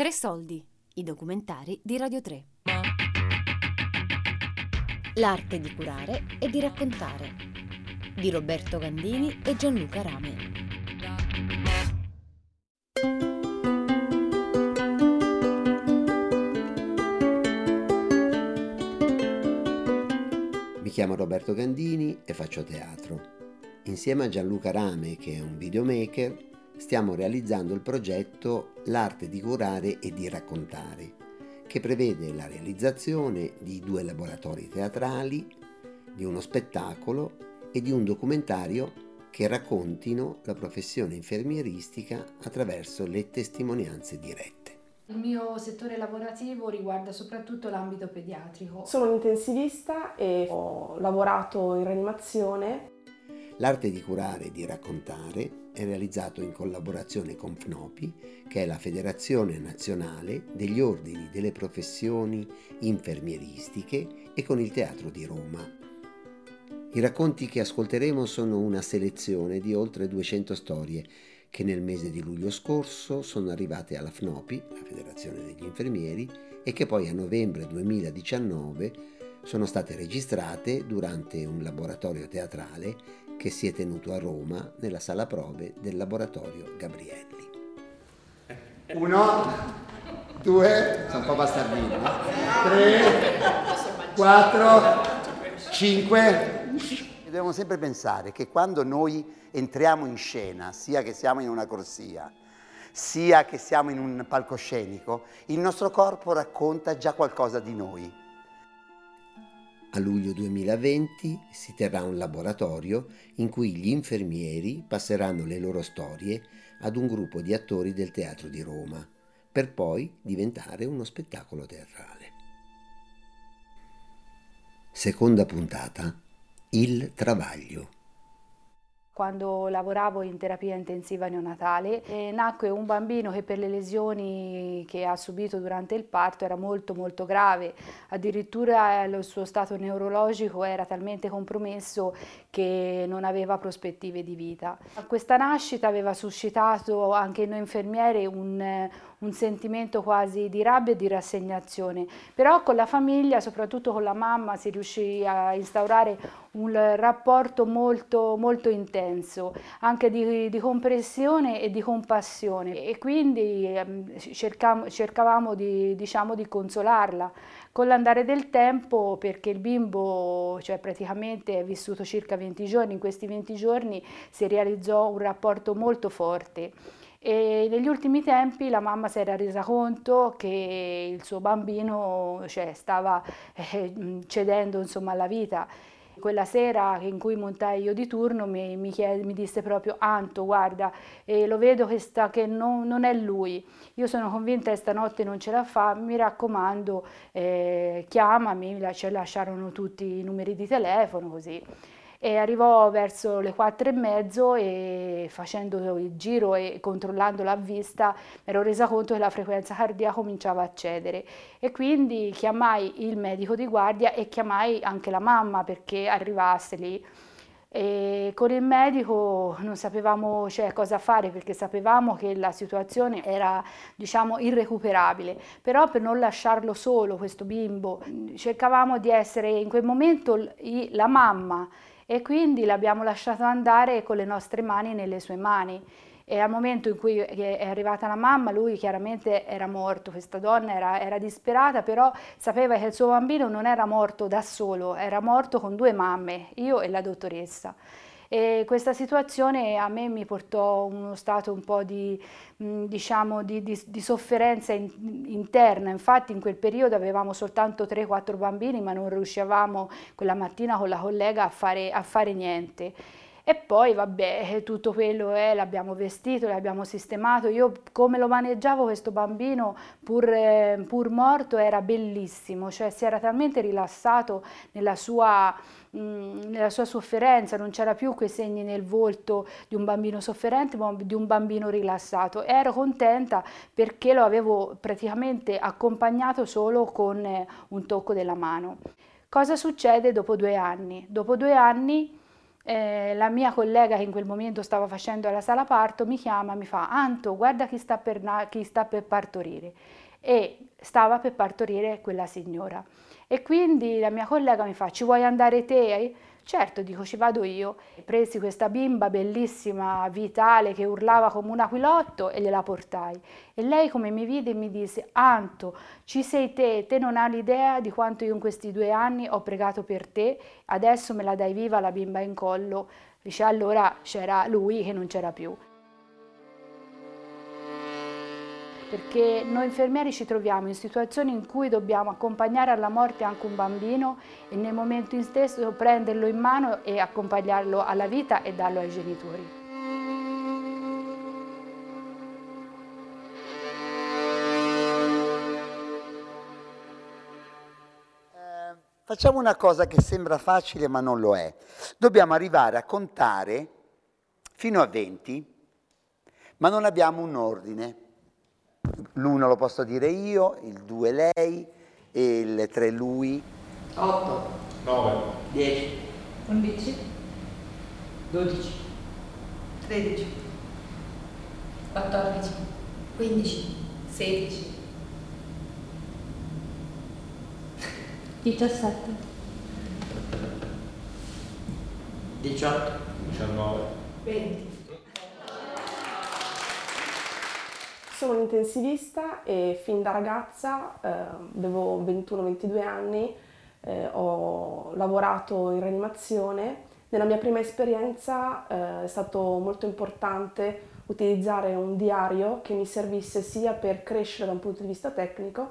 Tre soldi, i documentari di Radio 3. L'arte di curare e di raccontare di Roberto Gandini e Gianluca Rame. Mi chiamo Roberto Gandini e faccio teatro. Insieme a Gianluca Rame, che è un videomaker, stiamo realizzando il progetto L'arte di curare e di raccontare, che prevede la realizzazione di due laboratori teatrali, di uno spettacolo e di un documentario che raccontino la professione infermieristica attraverso le testimonianze dirette. Il mio settore lavorativo riguarda soprattutto l'ambito pediatrico. Sono un intensivista e ho lavorato in rianimazione L'arte di curare e di raccontare è realizzato in collaborazione con FNOPI, che è la Federazione Nazionale degli Ordini delle Professioni Infermieristiche, e con il Teatro di Roma. I racconti che ascolteremo sono una selezione di oltre 200 storie che nel mese di luglio scorso sono arrivate alla FNOPI, la Federazione degli Infermieri, e che poi a novembre 2019 sono state registrate durante un laboratorio teatrale che si è tenuto a Roma nella sala prove del laboratorio Gabrielli. Uno, due, sono un po' bastardino, tre, quattro, cinque. Dobbiamo sempre pensare che quando noi entriamo in scena, sia che siamo in una corsia, sia che siamo in un palcoscenico, il nostro corpo racconta già qualcosa di noi a luglio 2020 si terrà un laboratorio in cui gli infermieri passeranno le loro storie ad un gruppo di attori del Teatro di Roma, per poi diventare uno spettacolo teatrale. Seconda puntata. Il travaglio quando lavoravo in terapia intensiva neonatale e nacque un bambino che per le lesioni che ha subito durante il parto era molto molto grave, addirittura il suo stato neurologico era talmente compromesso che non aveva prospettive di vita. Questa nascita aveva suscitato anche noi infermiere un, un sentimento quasi di rabbia e di rassegnazione, però con la famiglia, soprattutto con la mamma, si riuscì a instaurare un rapporto molto, molto intenso, anche di, di comprensione e di compassione e quindi ehm, cercam, cercavamo di, diciamo, di consolarla. Con l'andare del tempo, perché il bimbo cioè praticamente è vissuto circa 20 giorni, in questi 20 giorni si realizzò un rapporto molto forte. E negli ultimi tempi la mamma si era resa conto che il suo bambino cioè, stava eh, cedendo insomma, alla vita. Quella sera in cui montai io di turno mi, mi, chiede, mi disse proprio Anto guarda eh, lo vedo che, sta, che non, non, è lui, io sono convinta che stanotte non ce la fa, mi raccomando eh, chiamami, ci lasciarono tutti i numeri di telefono così e arrivò verso le quattro e mezzo e facendo il giro e controllando la vista mi ero resa conto che la frequenza cardiaca cominciava a cedere e quindi chiamai il medico di guardia e chiamai anche la mamma perché arrivasse lì. E con il medico non sapevamo cioè, cosa fare perché sapevamo che la situazione era diciamo irrecuperabile, però per non lasciarlo solo questo bimbo cercavamo di essere in quel momento la mamma e quindi l'abbiamo lasciato andare con le nostre mani nelle sue mani. E al momento in cui è arrivata la mamma, lui chiaramente era morto, questa donna era, era, disperata, però sapeva che il suo bambino non era morto da solo, era morto con due mamme, io e la dottoressa. E questa situazione a me mi portò uno stato un po' di, diciamo, di, di, di sofferenza in, interna, infatti in quel periodo avevamo soltanto 3-4 bambini ma non riuscivamo quella mattina con la collega a fare, a fare niente. E poi vabbè, tutto quello è, l'abbiamo vestito, l'abbiamo sistemato, io come lo maneggiavo questo bambino pur, eh, pur, morto era bellissimo, cioè si era talmente rilassato nella sua, mh, nella sua sofferenza, non c'era più quei segni nel volto di un bambino sofferente ma di un bambino rilassato. Ero contenta perché lo avevo praticamente accompagnato solo con eh, un tocco della mano. Cosa succede dopo due anni? Dopo due anni Eh, la mia collega che in quel momento stava facendo la sala parto mi chiama, mi fa Anto guarda chi sta per, chi sta per partorire e stava per partorire quella signora. E quindi la mia collega mi fa, ci vuoi andare te? Certo, dico, ci vado io. Presi questa bimba bellissima, vitale, che urlava come un aquilotto e gliela portai. E lei come mi vide mi disse, Anto, ci sei te, te non hai l'idea di quanto io in questi due anni ho pregato per te, adesso me la dai viva la bimba in collo. Dice, allora c'era lui che non c'era più. Perché noi infermieri ci troviamo in situazioni in cui dobbiamo accompagnare alla morte anche un bambino e nel momento in stesso prenderlo in mano e accompagnarlo alla vita e darlo ai genitori. Eh, facciamo una cosa che sembra facile ma non lo è. Dobbiamo arrivare a contare fino a 20, ma non abbiamo un ordine. L'uno lo posso dire io, il due lei e il tre lui. 8, 9, 10, 11, 12, 13, 14, 15, 16, 17, 18, 19, 20. Sono un intensivista e fin da ragazza, eh, avevo 21-22 anni, eh, ho lavorato in rianimazione. Nella mia prima esperienza eh, è stato molto importante utilizzare un diario che mi servisse sia per crescere da un punto di vista tecnico,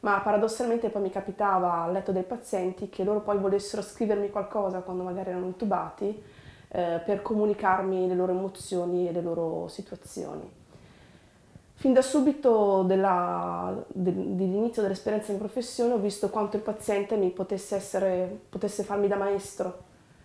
ma paradossalmente poi mi capitava al letto dei pazienti che loro poi volessero scrivermi qualcosa quando magari erano intubati eh, per comunicarmi le loro emozioni e le loro situazioni. Fin da subito della, de, dell'inizio dell'esperienza in professione ho visto quanto il paziente mi potesse, essere, potesse farmi da maestro.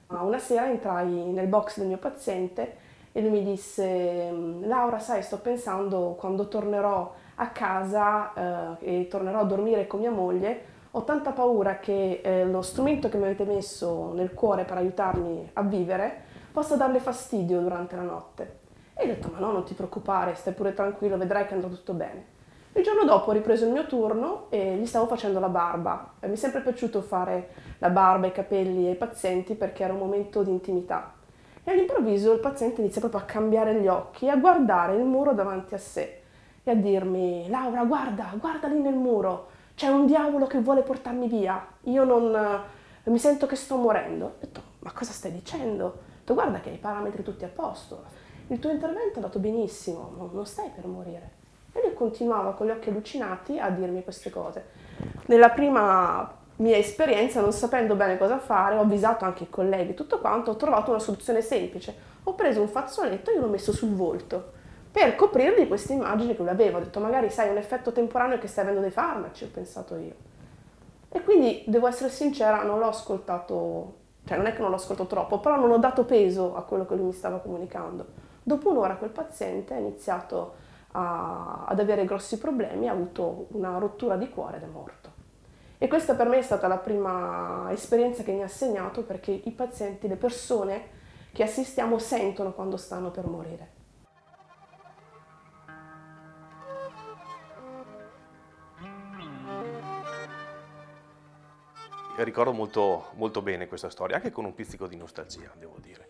Una sera entrai nel box del mio paziente e lui mi disse Laura sai sto pensando quando tornerò a casa eh, e tornerò a dormire con mia moglie ho tanta paura che eh, lo strumento che mi avete messo nel cuore per aiutarmi a vivere possa darle fastidio durante la notte. E ho detto, ma no, non ti preoccupare, stai pure tranquillo, vedrai che andrà tutto bene. Il giorno dopo ho ripreso il mio turno e gli stavo facendo la barba. Mi è sempre piaciuto fare la barba, i capelli ai pazienti perché era un momento di intimità. E all'improvviso il paziente inizia proprio a cambiare gli occhi e a guardare il muro davanti a sé e a dirmi, Laura, guarda, guarda lì nel muro, c'è un diavolo che vuole portarmi via, io non... mi sento che sto morendo. Ho detto, ma cosa stai dicendo? Ho detto, guarda che hai i parametri tutti a posto il tuo intervento è andato benissimo, non stai per morire. E lui continuava con gli occhi allucinati a dirmi queste cose. Nella prima mia esperienza, non sapendo bene cosa fare, ho avvisato anche i colleghi, tutto quanto, ho trovato una soluzione semplice. Ho preso un fazzoletto e l'ho messo sul volto per coprirgli queste immagini che lui aveva. Ho detto, magari sai, un effetto temporaneo che stai avendo dei farmaci, ho pensato io. E quindi, devo essere sincera, non l'ho ascoltato, cioè non è che non l'ho ascoltato troppo, però non ho dato peso a quello che lui mi stava comunicando. Dopo un'ora quel paziente ha iniziato a, ad avere grossi problemi, ha avuto una rottura di cuore ed è morto. E questa per me è stata la prima esperienza che mi ha segnato perché i pazienti, le persone che assistiamo sentono quando stanno per morire. Ricordo molto, molto bene questa storia, anche con un pizzico di nostalgia, devo dire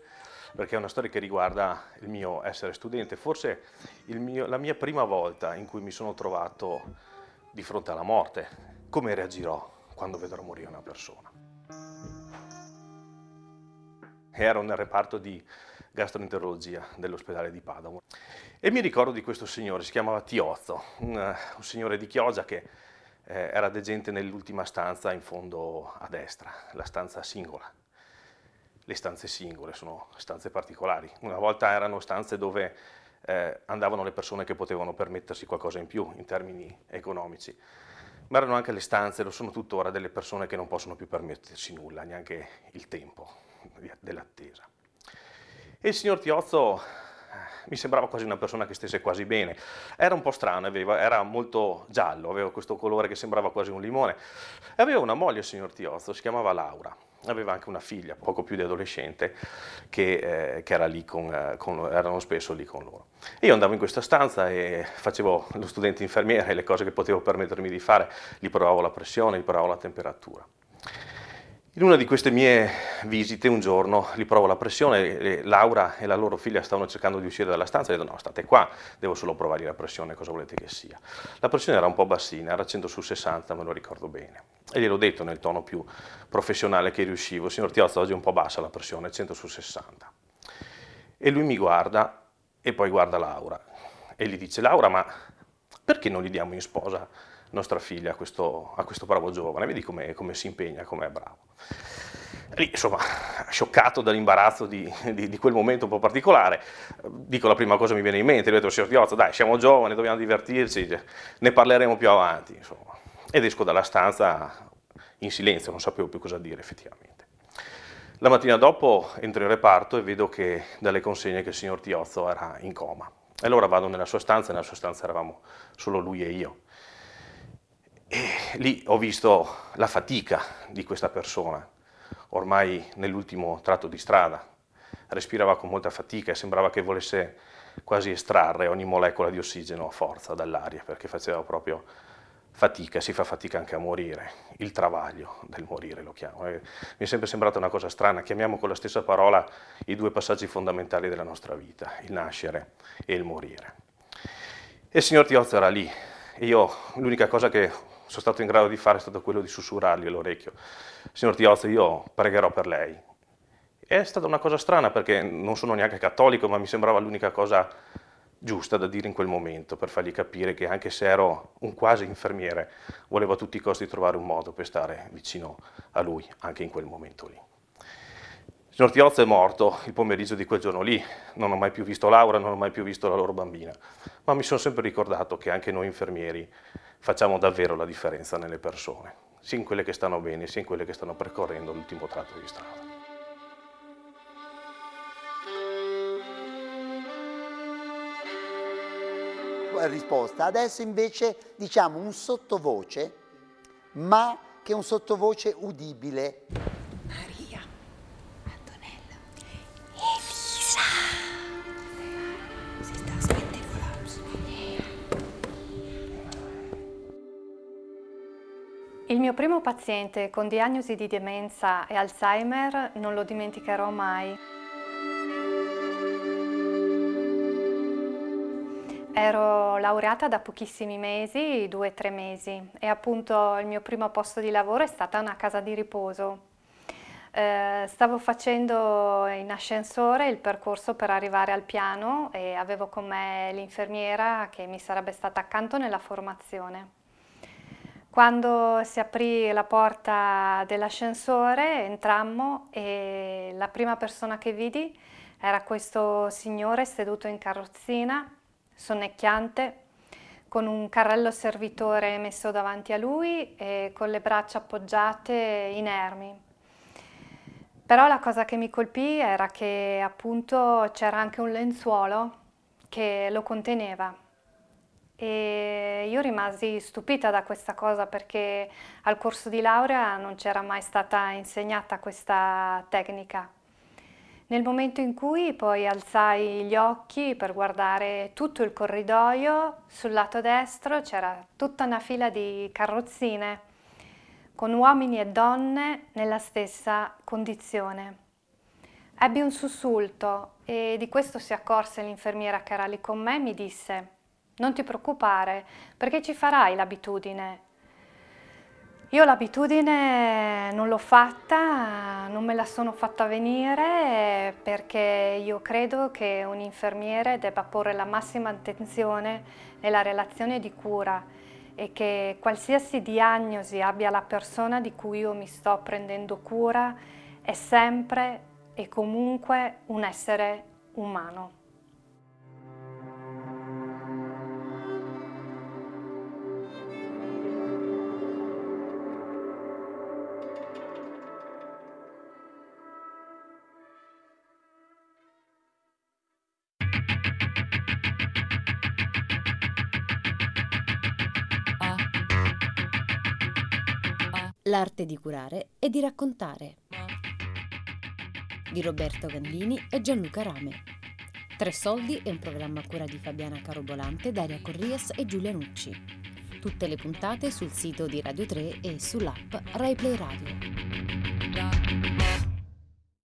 perché è una storia che riguarda il mio essere studente, forse mio, la mia prima volta in cui mi sono trovato di fronte alla morte, come reagirò quando vedrò morire una persona. Ero nel reparto di gastroenterologia dell'ospedale di Padova. E mi ricordo di questo signore, si chiamava Tiozzo, un, un signore di Chioggia che eh, era degente nell'ultima stanza in fondo a destra, la stanza singola le stanze singole, sono stanze particolari. Una volta erano stanze dove eh, andavano le persone che potevano permettersi qualcosa in più in termini economici, ma erano anche le stanze, lo sono tuttora, delle persone che non possono più permettersi nulla, neanche il tempo dell'attesa. E il signor Tiozzo mi sembrava quasi una persona che stesse quasi bene. Era un po' strano, aveva, era molto giallo, aveva questo colore che sembrava quasi un limone. Aveva una moglie, il signor Tiozzo, si chiamava Laura. Aveva anche una figlia, poco più di adolescente, che, eh, che era lì con, eh, con, erano spesso lì con loro. io andavo in questa stanza e facevo lo studente infermiere, le cose che potevo permettermi di fare, gli provavo la pressione, gli provavo la temperatura. In una di queste mie visite un giorno gli provo la pressione, Laura e la loro figlia stavano cercando di uscire dalla stanza e ho detto no state qua, devo solo provare la pressione, cosa volete che sia. La pressione era un po' bassina, era 100 su 60, me lo ricordo bene. E gliel'ho detto nel tono più professionale che riuscivo, signor Tiozzo oggi è un po' bassa la pressione, 100 su 60. E lui mi guarda e poi guarda Laura e gli dice Laura ma perché non gli diamo in sposa nostra figlia a questo, a questo bravo giovane, vedi come, come si impegna, come è bravo. Lì, insomma, scioccato dall'imbarazzo di, di, di, quel momento un po' particolare, dico la prima cosa che mi viene in mente, gli ho detto, signor Diozzo, dai, siamo giovani, dobbiamo divertirci, ne parleremo più avanti, insomma. Ed esco dalla stanza in silenzio, non sapevo più cosa dire effettivamente. La mattina dopo entro in reparto e vedo che dalle consegne che il signor Tiozzo era in coma. E allora vado nella sua stanza, nella sua stanza eravamo solo lui e io. E lì ho visto la fatica di questa persona, ormai nell'ultimo tratto di strada. Respirava con molta fatica e sembrava che volesse quasi estrarre ogni molecola di ossigeno a forza dall'aria, perché faceva proprio fatica, si fa fatica anche a morire, il travaglio del morire lo chiamo. Mi è sempre sembrata una cosa strana, chiamiamo con la stessa parola i due passaggi fondamentali della nostra vita, il nascere e il morire. E il signor Tiozzo era lì, e io l'unica cosa che sono stato in grado di fare è stato quello di sussurrargli all'orecchio. Signor Tiozzo, io pregherò per lei. È stata una cosa strana perché non sono neanche cattolico, ma mi sembrava l'unica cosa giusta da dire in quel momento per fargli capire che anche se ero un quasi infermiere, volevo a tutti i costi trovare un modo per stare vicino a lui anche in quel momento lì. Il signor Tiozzo è morto il pomeriggio di quel giorno lì, non ho mai più visto Laura, non ho mai più visto la loro bambina, ma mi sono sempre ricordato che anche noi infermieri facciamo davvero la differenza nelle persone, sia in quelle che stanno bene, sia in quelle che stanno percorrendo l'ultimo tratto di strada. risposta. Adesso invece diciamo un sottovoce, ma che è un sottovoce udibile. Mio primo paziente con diagnosi di demenza e Alzheimer non lo dimenticherò mai. Ero laureata da pochissimi mesi, due o tre mesi, e appunto il mio primo posto di lavoro è stata una casa di riposo. Eh, stavo facendo in ascensore il percorso per arrivare al piano e avevo con me l'infermiera che mi sarebbe stata accanto nella formazione. Quando si aprì la porta dell'ascensore entrammo e la prima persona che vidi era questo signore seduto in carrozzina, sonnecchiante, con un carrello servitore messo davanti a lui e con le braccia appoggiate inermi. Però la cosa che mi colpì era che appunto c'era anche un lenzuolo che lo conteneva e io rimasi stupita da questa cosa perché al corso di laurea non c'era mai stata insegnata questa tecnica. Nel momento in cui poi alzai gli occhi per guardare tutto il corridoio, sul lato destro c'era tutta una fila di carrozzine con uomini e donne nella stessa condizione. Ebbi un sussulto e di questo si accorse l'infermiera che era lì con me e mi disse non ti preoccupare, perché ci farai l'abitudine. Io l'abitudine non l'ho fatta, non me la sono fatta venire perché io credo che un infermiere debba porre la massima attenzione nella relazione di cura e che qualsiasi diagnosi abbia la persona di cui io mi sto prendendo cura è sempre e comunque un essere umano. L'arte di curare e di raccontare di Roberto Gandini e Gianluca Rame. Tre soldi è un programma a cura di Fabiana Carobolante, Daria Corrias e Giulia Nucci. Tutte le puntate sul sito di Radio 3 e sull'app RaiPlay Radio.